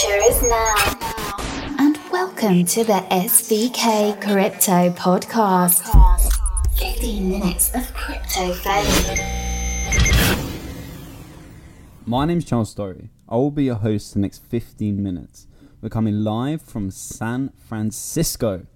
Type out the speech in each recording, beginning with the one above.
future is now. And welcome to the SVK Crypto Podcast. 15 minutes of crypto fame. My name's Charles Storry. I will be your host for the next 15 minutes. We're coming live from San Francisco.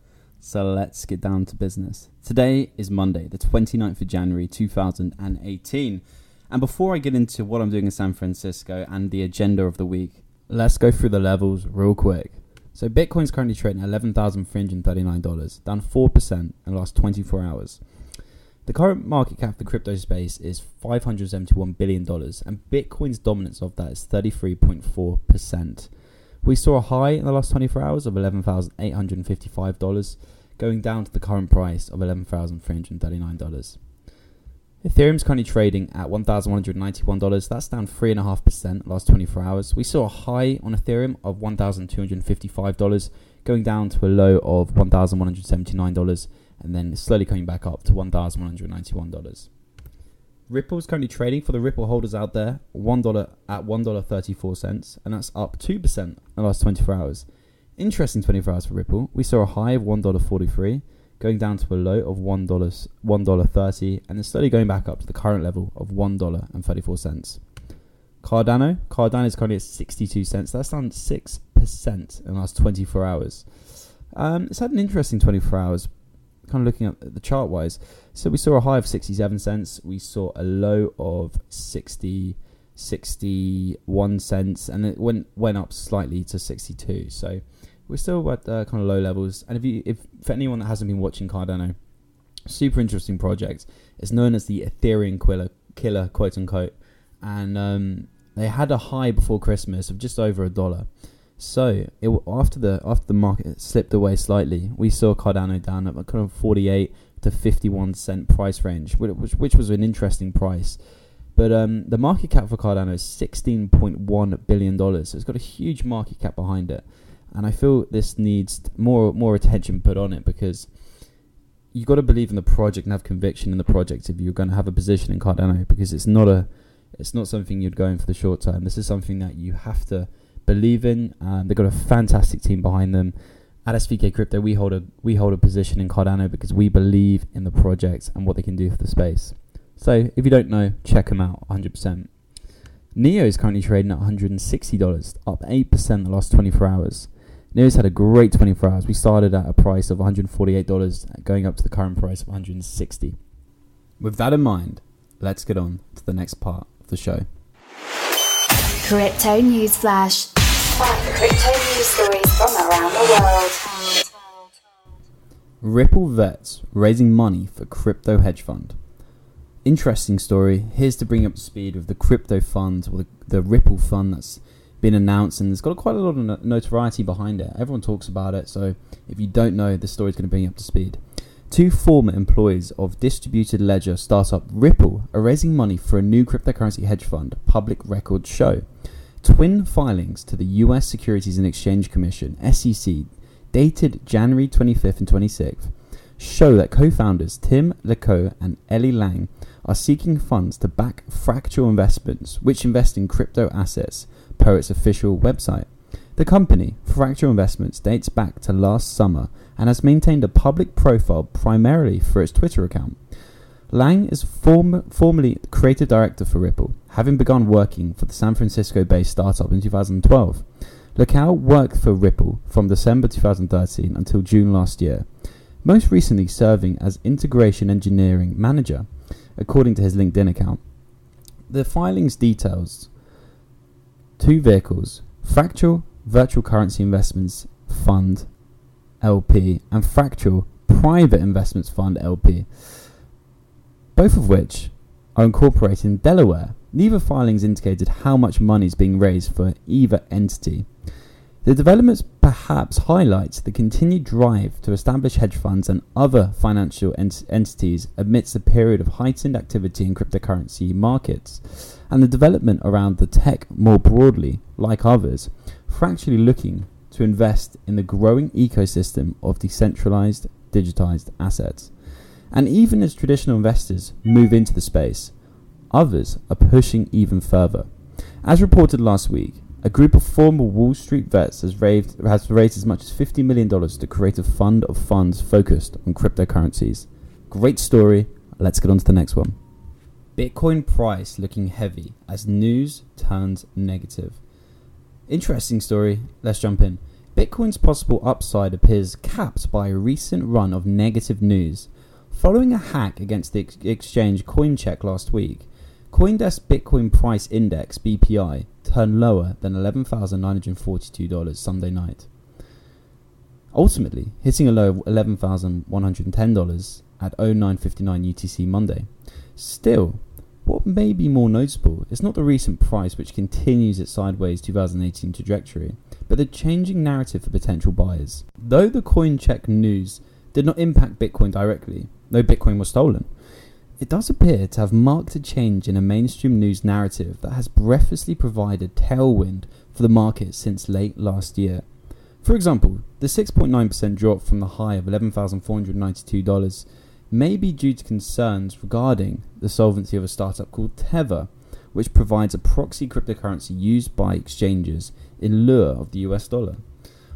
So let's get down to business. Today is Monday, the 29th of January 2018. And before I get into what I'm doing in San Francisco and the agenda of the week, let's go through the levels real quick. So Bitcoin's currently trading at $11,339, down 4% in the last 24 hours. The current market cap of the crypto space is $571 billion, and Bitcoin's dominance of that is 33.4%. We saw a high in the last 24 hours of $11,855, going down to the current price of $11,339. Ethereum's currently trading at $1,191. That's down 3.5% last 24 hours. We saw a high on Ethereum of $1,255, going down to a low of $1,179, and then slowly coming back up to $1,191. Ripple's currently trading for the Ripple holders out there, $1 at $1.34, and that's up 2% in the last 24 hours. Interesting 24 hours for Ripple. We saw a high of $1.43 going down to a low of $1, $1.30 and then slowly going back up to the current level of $1.34. Cardano, Cardano is currently at 62 cents. That's down 6% in the last 24 hours. Um, it's had an interesting 24 hours, kind of looking at the chart wise. So we saw a high of 67 cents, we saw a low of 60, 61 cents, and it went went up slightly to 62. So we're still at uh, kind of low levels. And if you, if for anyone that hasn't been watching Cardano, super interesting project. It's known as the Ethereum killer, killer quote unquote, and um, they had a high before Christmas of just over a dollar. So it, after the after the market slipped away slightly, we saw Cardano down at kind of 48 to 51 cent price range, which, which was an interesting price. But um, the market cap for Cardano is 16.1 billion dollars. So it's got a huge market cap behind it and I feel this needs more more attention put on it because you've got to believe in the project and have conviction in the project if you're going to have a position in Cardano because it's not a it's not something you'd go in for the short term. This is something that you have to believe in. Um, they've got a fantastic team behind them. At SVK Crypto, we hold a we hold a position in Cardano because we believe in the project and what they can do for the space. So if you don't know, check them out 100%. Neo is currently trading at $160, up 8% in the last 24 hours. Neo's had a great 24 hours. We started at a price of $148, going up to the current price of 160 With that in mind, let's get on to the next part of the show. Crypto News Flash. Five crypto news stories from around the world. Ripple vets raising money for crypto hedge fund. Interesting story. Here's to bring up to speed with the crypto fund, or the, the Ripple fund that's been announced and it's got quite a lot of notoriety behind it. Everyone talks about it, so if you don't know, this story is going to bring you up to speed. Two former employees of distributed ledger startup Ripple are raising money for a new cryptocurrency hedge fund, Public Records show. Twin filings to the US Securities and Exchange Commission, SEC, dated January 25th and 26th, show that co founders Tim LeCaux and Ellie Lang are seeking funds to back fractal investments, which invest in crypto assets per its official website. The company, Fractal Investments, dates back to last summer and has maintained a public profile primarily for its Twitter account. Lang is form- formerly creative director for Ripple, having begun working for the San Francisco based startup in 2012. LeCaux worked for Ripple from December 2013 until June last year, most recently serving as integration engineering manager, according to his LinkedIn account. The filings details two vehicles Fractal Virtual Currency Investments Fund LP and Fractal Private Investments Fund LP, both of which are incorporated in Delaware. Neither filings indicated how much money is being raised for either entity. The developments perhaps highlight the continued drive to establish hedge funds and other financial ent- entities amidst a period of heightened activity in cryptocurrency markets, and the development around the tech more broadly, like others, for looking to invest in the growing ecosystem of decentralized, digitized assets. And even as traditional investors move into the space, others are pushing even further. As reported last week, A group of former Wall Street vets has raised, has raised as much as $50 million to create a fund of funds focused on cryptocurrencies. Great story. Let's get on to the next one. Bitcoin price looking heavy as news turns negative. Interesting story. Let's jump in. Bitcoin's possible upside appears capped by a recent run of negative news. Following a hack against the ex- exchange CoinCheck last week, Coindesk Bitcoin Price Index (BPI) turned lower than $11,942 Sunday night, ultimately hitting a low of $11,110 at 09:59 UTC Monday. Still, what may be more noticeable is not the recent price, which continues its sideways 2018 trajectory, but the changing narrative for potential buyers. Though the CoinCheck news did not impact Bitcoin directly, no Bitcoin was stolen. It does appear to have marked a change in a mainstream news narrative that has breathlessly provided tailwind for the market since late last year. For example, the 6.9% drop from the high of $11,492 may be due to concerns regarding the solvency of a startup called Tether, which provides a proxy cryptocurrency used by exchanges in lieu of the US dollar.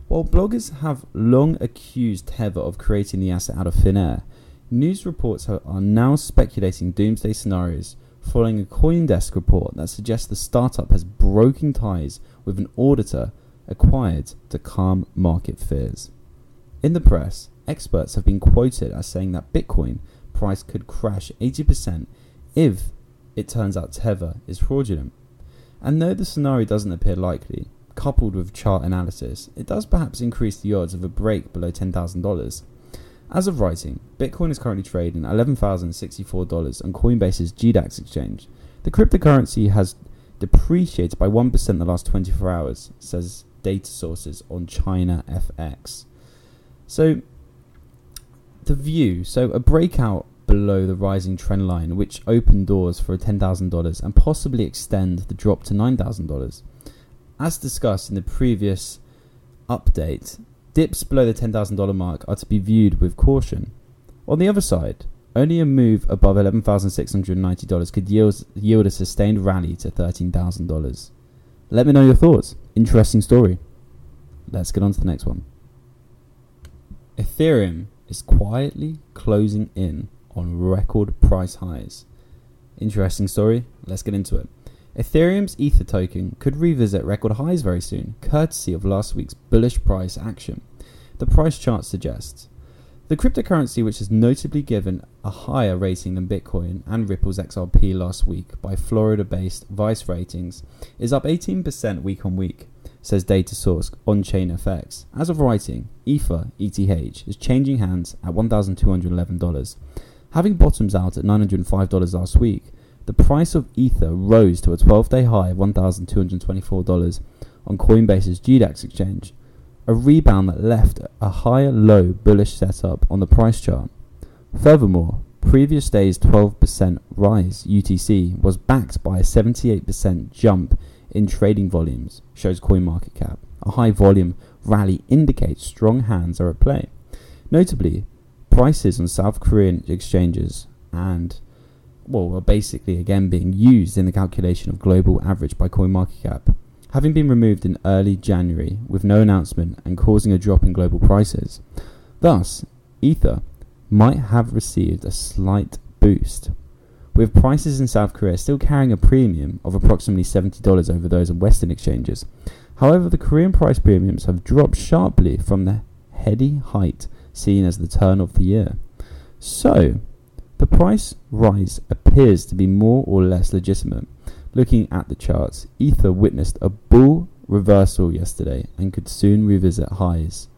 While bloggers have long accused Tether of creating the asset out of thin air, News reports are now speculating doomsday scenarios following a Coindesk report that suggests the startup has broken ties with an auditor acquired to calm market fears. In the press, experts have been quoted as saying that Bitcoin price could crash 80% if it turns out Tether is fraudulent. And though the scenario doesn't appear likely, coupled with chart analysis, it does perhaps increase the odds of a break below $10,000. As of writing, Bitcoin is currently trading at $11,064 on Coinbase's GDAX exchange. The cryptocurrency has depreciated by 1% in the last 24 hours, says data sources Onchain FX. So, the view so a breakout below the rising trend line, which opened doors for $10,000 and possibly extend the drop to $9,000. As discussed in the previous update, Dips below the $10,000 mark are to be viewed with caution. On the other side, only a move above $11,690 could yield, yield a sustained rally to $13,000. Let me know your thoughts. Interesting story. Let's get on to the next one. Ethereum is quietly closing in on record price highs. Interesting story. Let's get into it. Ethereum's Ether token could revisit record highs very soon, courtesy of last week's bullish price action. The price chart suggests the cryptocurrency, which has notably given a higher rating than Bitcoin and Ripple's XRP last week by Florida based Weiss Ratings, is up 18% week on week, says data source Onchain FX. As of writing, Ether, ETH, is changing hands at $1,211. Having bottoms out at $905 last week, the price of Ether rose to a 12 day high of $1,224 on Coinbase's GDAX exchange, a rebound that left a higher low bullish setup on the price chart. Furthermore, previous day's 12% rise UTC was backed by a 78% jump in trading volumes, shows CoinMarketCap. A high volume rally indicates strong hands are at play. Notably, prices on South Korean exchanges and well, are basically again being used in the calculation of global average by CoinMarketCap, having been removed in early January with no announcement and causing a drop in global prices. Thus, Ether might have received a slight boost, with prices in South Korea still carrying a premium of approximately $70 over those on Western exchanges. However, the Korean price premiums have dropped sharply from the heady height seen as the turn of the year. So, the price rise appears to be more or less legitimate. Looking at the charts, Ether witnessed a bull reversal yesterday and could soon revisit highs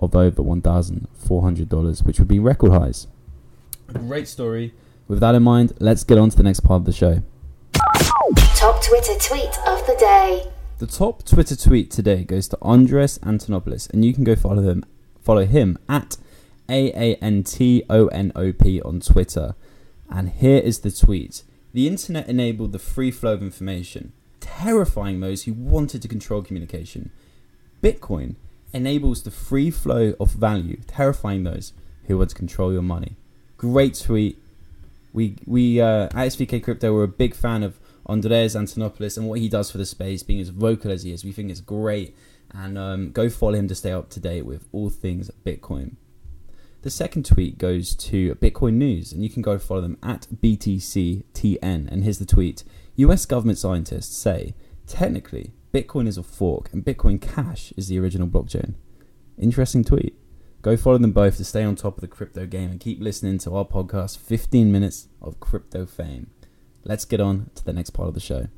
of over $1,400, which would be record highs. Great story. With that in mind, let's get on to the next part of the show. Top Twitter tweet of the day. The top Twitter tweet today goes to Andreas Antonopoulos, and you can go follow him, follow him at a A N T O N O P on Twitter. And here is the tweet The internet enabled the free flow of information, terrifying those who wanted to control communication. Bitcoin enables the free flow of value, terrifying those who want to control your money. Great tweet. We, we uh, at SVK Crypto, we're a big fan of Andreas Antonopoulos and what he does for the space, being as vocal as he is. We think it's great. And um, go follow him to stay up to date with all things Bitcoin. The second tweet goes to Bitcoin News, and you can go follow them at BTCTN. And here's the tweet US government scientists say technically Bitcoin is a fork and Bitcoin Cash is the original blockchain. Interesting tweet. Go follow them both to stay on top of the crypto game and keep listening to our podcast, 15 Minutes of Crypto Fame. Let's get on to the next part of the show.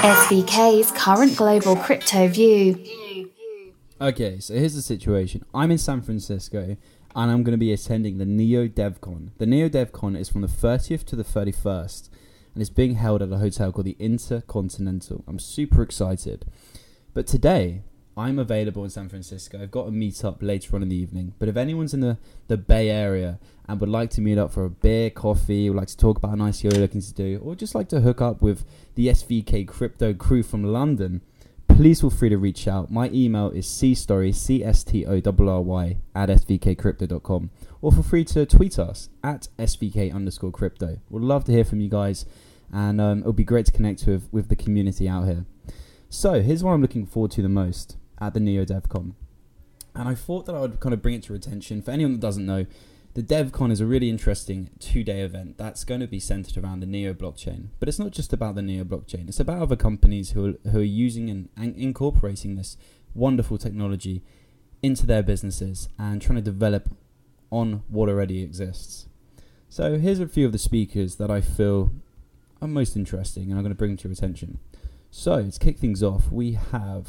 SVK's current global crypto view. Okay, so here's the situation. I'm in San Francisco and I'm going to be attending the Neo DevCon. The Neo DevCon is from the 30th to the 31st and it's being held at a hotel called the Intercontinental. I'm super excited. But today, I'm available in San Francisco. I've got a meet up later on in the evening. But if anyone's in the, the Bay Area and would like to meet up for a beer, coffee, would like to talk about an ICO you're looking to do, or just like to hook up with the SVK crypto crew from London, please feel free to reach out. My email is cstorry, C-S-T-O-R-R-Y, at svkcrypto.com. Or feel free to tweet us at svk underscore crypto. We'd love to hear from you guys, and um, it'll be great to connect with, with the community out here. So, here's what I'm looking forward to the most at the Neo DevCon. And I thought that I would kind of bring it to your attention. For anyone that doesn't know, the DevCon is a really interesting two day event that's going to be centered around the Neo blockchain. But it's not just about the Neo blockchain, it's about other companies who are, who are using and, and incorporating this wonderful technology into their businesses and trying to develop on what already exists. So here's a few of the speakers that I feel are most interesting and I'm going to bring to your attention. So to kick things off, we have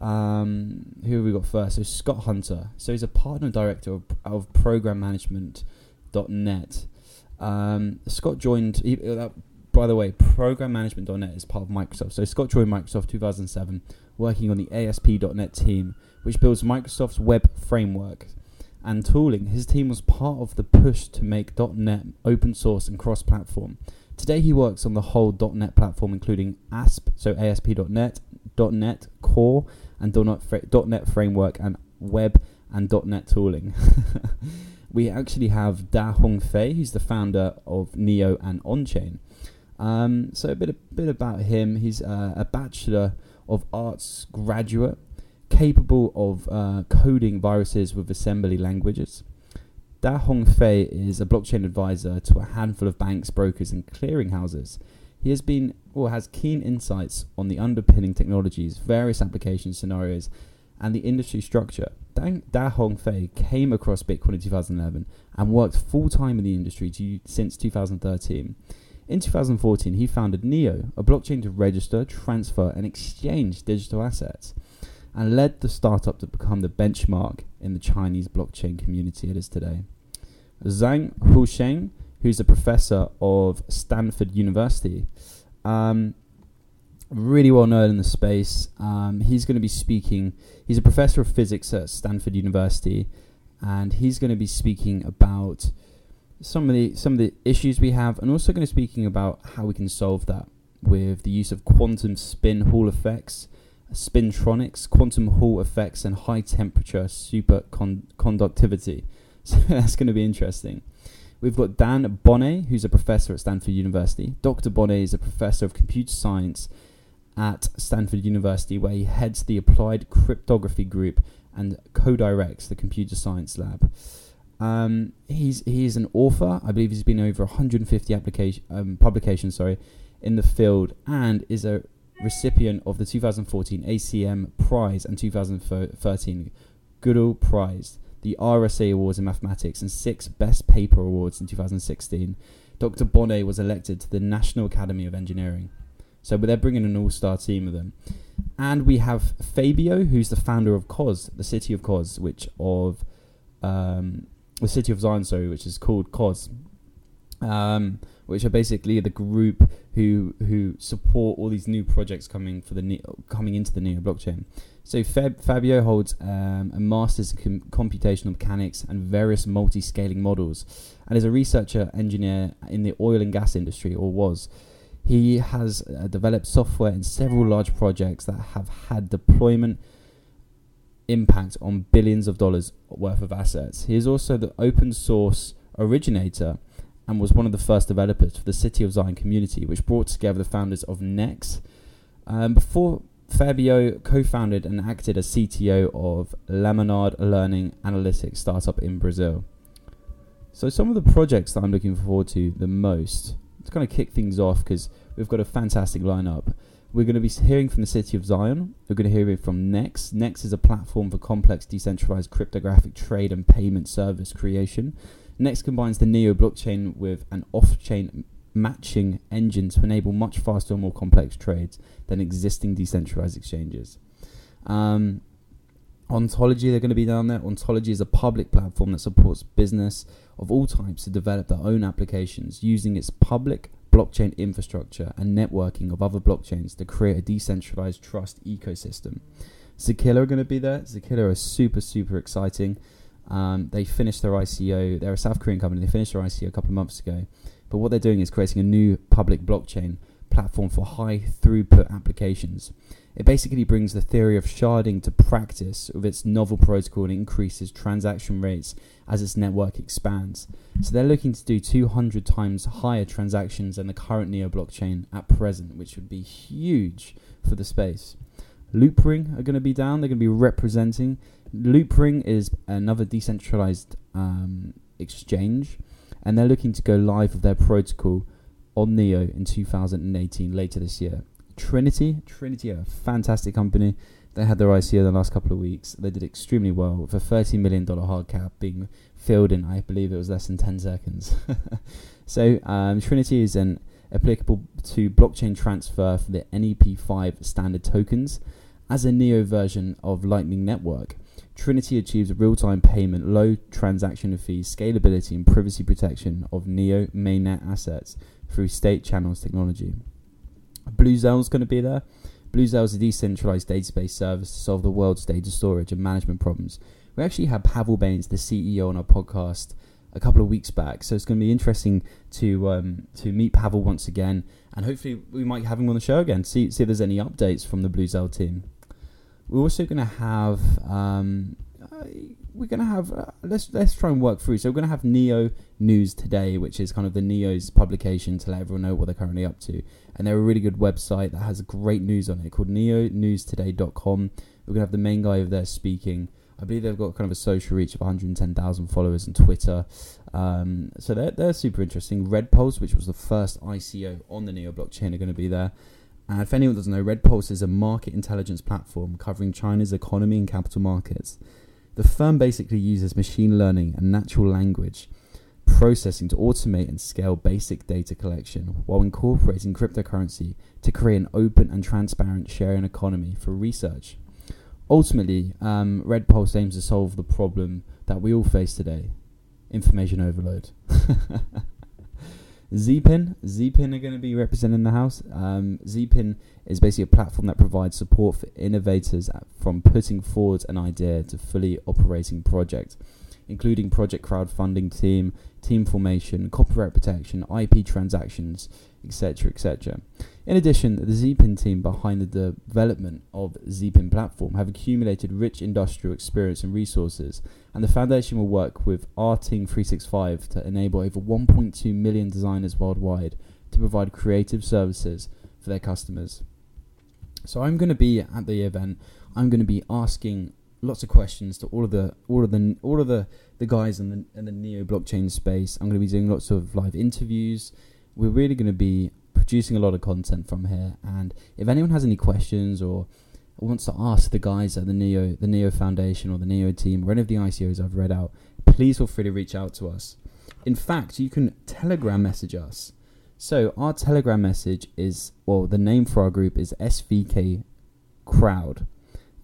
um, who have we got first? So Scott Hunter. So he's a partner director of, of program management.net. Um, Scott joined. He, uh, by the way, program management.net is part of Microsoft. So Scott joined Microsoft 2007, working on the ASP.NET team, which builds Microsoft's web framework and tooling. His team was part of the push to make .NET open source and cross-platform. Today he works on the whole .NET platform, including ASP, so ASP.NET, .NET Core, and .NET Framework, and Web and .NET tooling. we actually have Da Hong Fei, who's the founder of Neo and OnChain. Um, so a bit, a bit about him. He's uh, a Bachelor of Arts graduate, capable of uh, coding viruses with assembly languages. Da Hong Fei is a blockchain advisor to a handful of banks, brokers, and clearinghouses. He has been or has keen insights on the underpinning technologies, various application scenarios, and the industry structure. Da Hong Fei came across Bitcoin in 2011 and worked full time in the industry to, since 2013. In 2014, he founded Neo, a blockchain to register, transfer, and exchange digital assets and led the startup to become the benchmark in the Chinese blockchain community it is today. Zhang Shoucheng, who's a professor of Stanford University, um, really well known in the space. Um, he's going to be speaking. He's a professor of physics at Stanford University, and he's going to be speaking about some of the some of the issues we have, and also going to be speaking about how we can solve that with the use of quantum spin Hall effects spintronics, quantum Hall effects, and high temperature superconductivity. So that's going to be interesting. We've got Dan Boneh, who's a professor at Stanford University. Dr. Boneh is a professor of computer science at Stanford University, where he heads the Applied Cryptography Group and co-directs the Computer Science Lab. Um, he's he's an author. I believe he's been over 150 application um, publications, sorry, in the field, and is a recipient of the 2014 ACM Prize and 2013 Gödel Prize, the RSA Awards in Mathematics, and six Best Paper Awards in 2016. Dr. Boneh was elected to the National Academy of Engineering. So they're bringing an all-star team of them. And we have Fabio, who's the founder of CoZ, the city of CoZ, which of um, the city of Zion, sorry, which is called CoZ. Um, which are basically the group who who support all these new projects coming for the Neo, coming into the Neo blockchain. So Fab, Fabio holds um, a master's in com- computational mechanics and various multi-scaling models, and is a researcher engineer in the oil and gas industry, or was. He has uh, developed software in several large projects that have had deployment impact on billions of dollars worth of assets. He is also the open source originator and was one of the first developers for the City of Zion community, which brought together the founders of Nex. Um, before Fabio co-founded and acted as CTO of Lemonade Learning Analytics startup in Brazil. So some of the projects that I'm looking forward to the most to kind of kick things off because we've got a fantastic lineup. We're going to be hearing from the City of Zion. We're going to hear it from Nex. Nex is a platform for complex decentralized cryptographic trade and payment service creation. Nex combines the Neo blockchain with an off-chain matching engine to enable much faster and more complex trades than existing decentralized exchanges. Um, Ontology, they're going to be down there. Ontology is a public platform that supports business of all types to develop their own applications using its public blockchain infrastructure and networking of other blockchains to create a decentralized trust ecosystem. Zilliqa are going to be there. Zilliqa are super, super exciting. Um, they finished their ICO. They're a South Korean company. They finished their ICO a couple of months ago. But what they're doing is creating a new public blockchain platform for high throughput applications. It basically brings the theory of sharding to practice with its novel protocol and increases transaction rates as its network expands. So they're looking to do 200 times higher transactions than the current Neo blockchain at present, which would be huge for the space. Loopring are going to be down. They're going to be representing. Loopring is another decentralized um, exchange and they're looking to go live with their protocol on Neo in 2018 later this year. Trinity, Trinity are a fantastic company. They had their ICO the last couple of weeks. They did extremely well with a $30 million hard cap being filled in, I believe it was less than 10 seconds. so, um, Trinity is an applicable to blockchain transfer for the NEP5 standard tokens as a Neo version of Lightning Network. Trinity achieves real-time payment, low transaction fees, scalability, and privacy protection of Neo mainnet assets through state channels technology. Bluzelle is going to be there. Bluzelle is a decentralized database service to solve the world's data storage and management problems. We actually had Pavel Bains, the CEO, on our podcast a couple of weeks back, so it's going to be interesting to um, to meet Pavel once again, and hopefully we might have him on the show again. See see if there's any updates from the Bluzelle team. We're also going to have um, we're to have uh, let's let's try and work through. So we're to have Neo News today, which is kind of the Neo's publication to let everyone know what they're currently up to. And they're a really good website that has great news on it called neonewstoday.com. We're to have the main guy over there speaking. I believe they've got kind of a social reach of 110,000 followers on Twitter. Um, so they're, they're super interesting. Red Pulse, which was the first ICO on the Neo blockchain, are going to be there. And if anyone doesn't know, Red Pulse is a market intelligence platform covering China's economy and capital markets. The firm basically uses machine learning and natural language processing to automate and scale basic data collection while incorporating cryptocurrency to create an open and transparent sharing economy for research. Ultimately, um, Red Pulse aims to solve the problem that we all face today information overload. Zeepin, Zeepin are going to be representing the house. Um, Zeepin is basically a platform that provides support for innovators from putting forward an idea to fully operating project, including project crowdfunding team, team formation, copyright protection, IP transactions, etc., etc. In addition, the Zeepin team behind the development of Zeepin platform have accumulated rich industrial experience and resources, and the foundation will work with our team 365 to enable over 1.2 million designers worldwide to provide creative services for their customers. So I'm going to be at the event. I'm going to be asking lots of questions to all of the all of the all of the the guys in the in the neo blockchain space. I'm going to be doing lots of live interviews. We're really going to be producing a lot of content from here. And if anyone has any questions or wants to ask the guys at the Neo the Neo Foundation or the Neo team or any of the ICOs I've read out, please feel free to reach out to us. In fact, you can Telegram message us. So our Telegram message is well, the name for our group is SVK Crowd.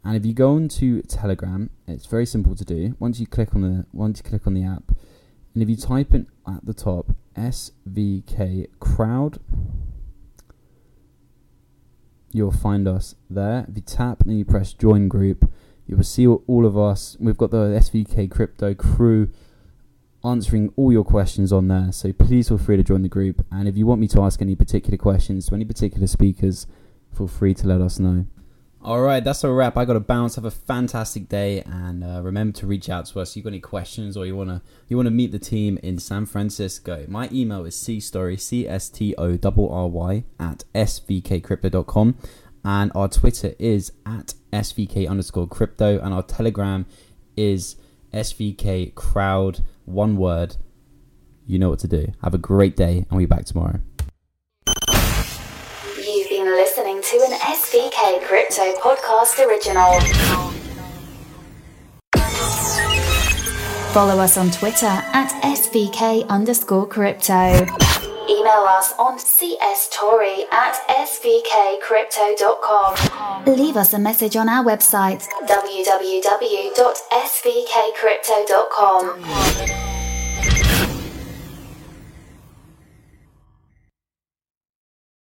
And if you go onto Telegram, it's very simple to do. Once you click on the once you click on the app, and if you type in at the top SVK Crowd, you'll find us there. If you tap and you press join group, you will see all of us. We've got the SVK Crypto crew answering all your questions on there. So please feel free to join the group. And if you want me to ask any particular questions to any particular speakers, feel free to let us know. All right, that's a wrap. I got to bounce. Have a fantastic day, and uh, remember to reach out to us. If you got any questions or you wanna you wanna meet the team in San Francisco? My email is cstory c s t o r y at svkcrypto.com, and our Twitter is at svk underscore crypto, and our Telegram is svk crowd one word. You know what to do. Have a great day, and we'll be back tomorrow. To an SVK Crypto Podcast original. Follow us on Twitter at SVK underscore crypto. Email us on csstory at svkcrypto.com. Leave us a message on our website www.svkcrypto.com.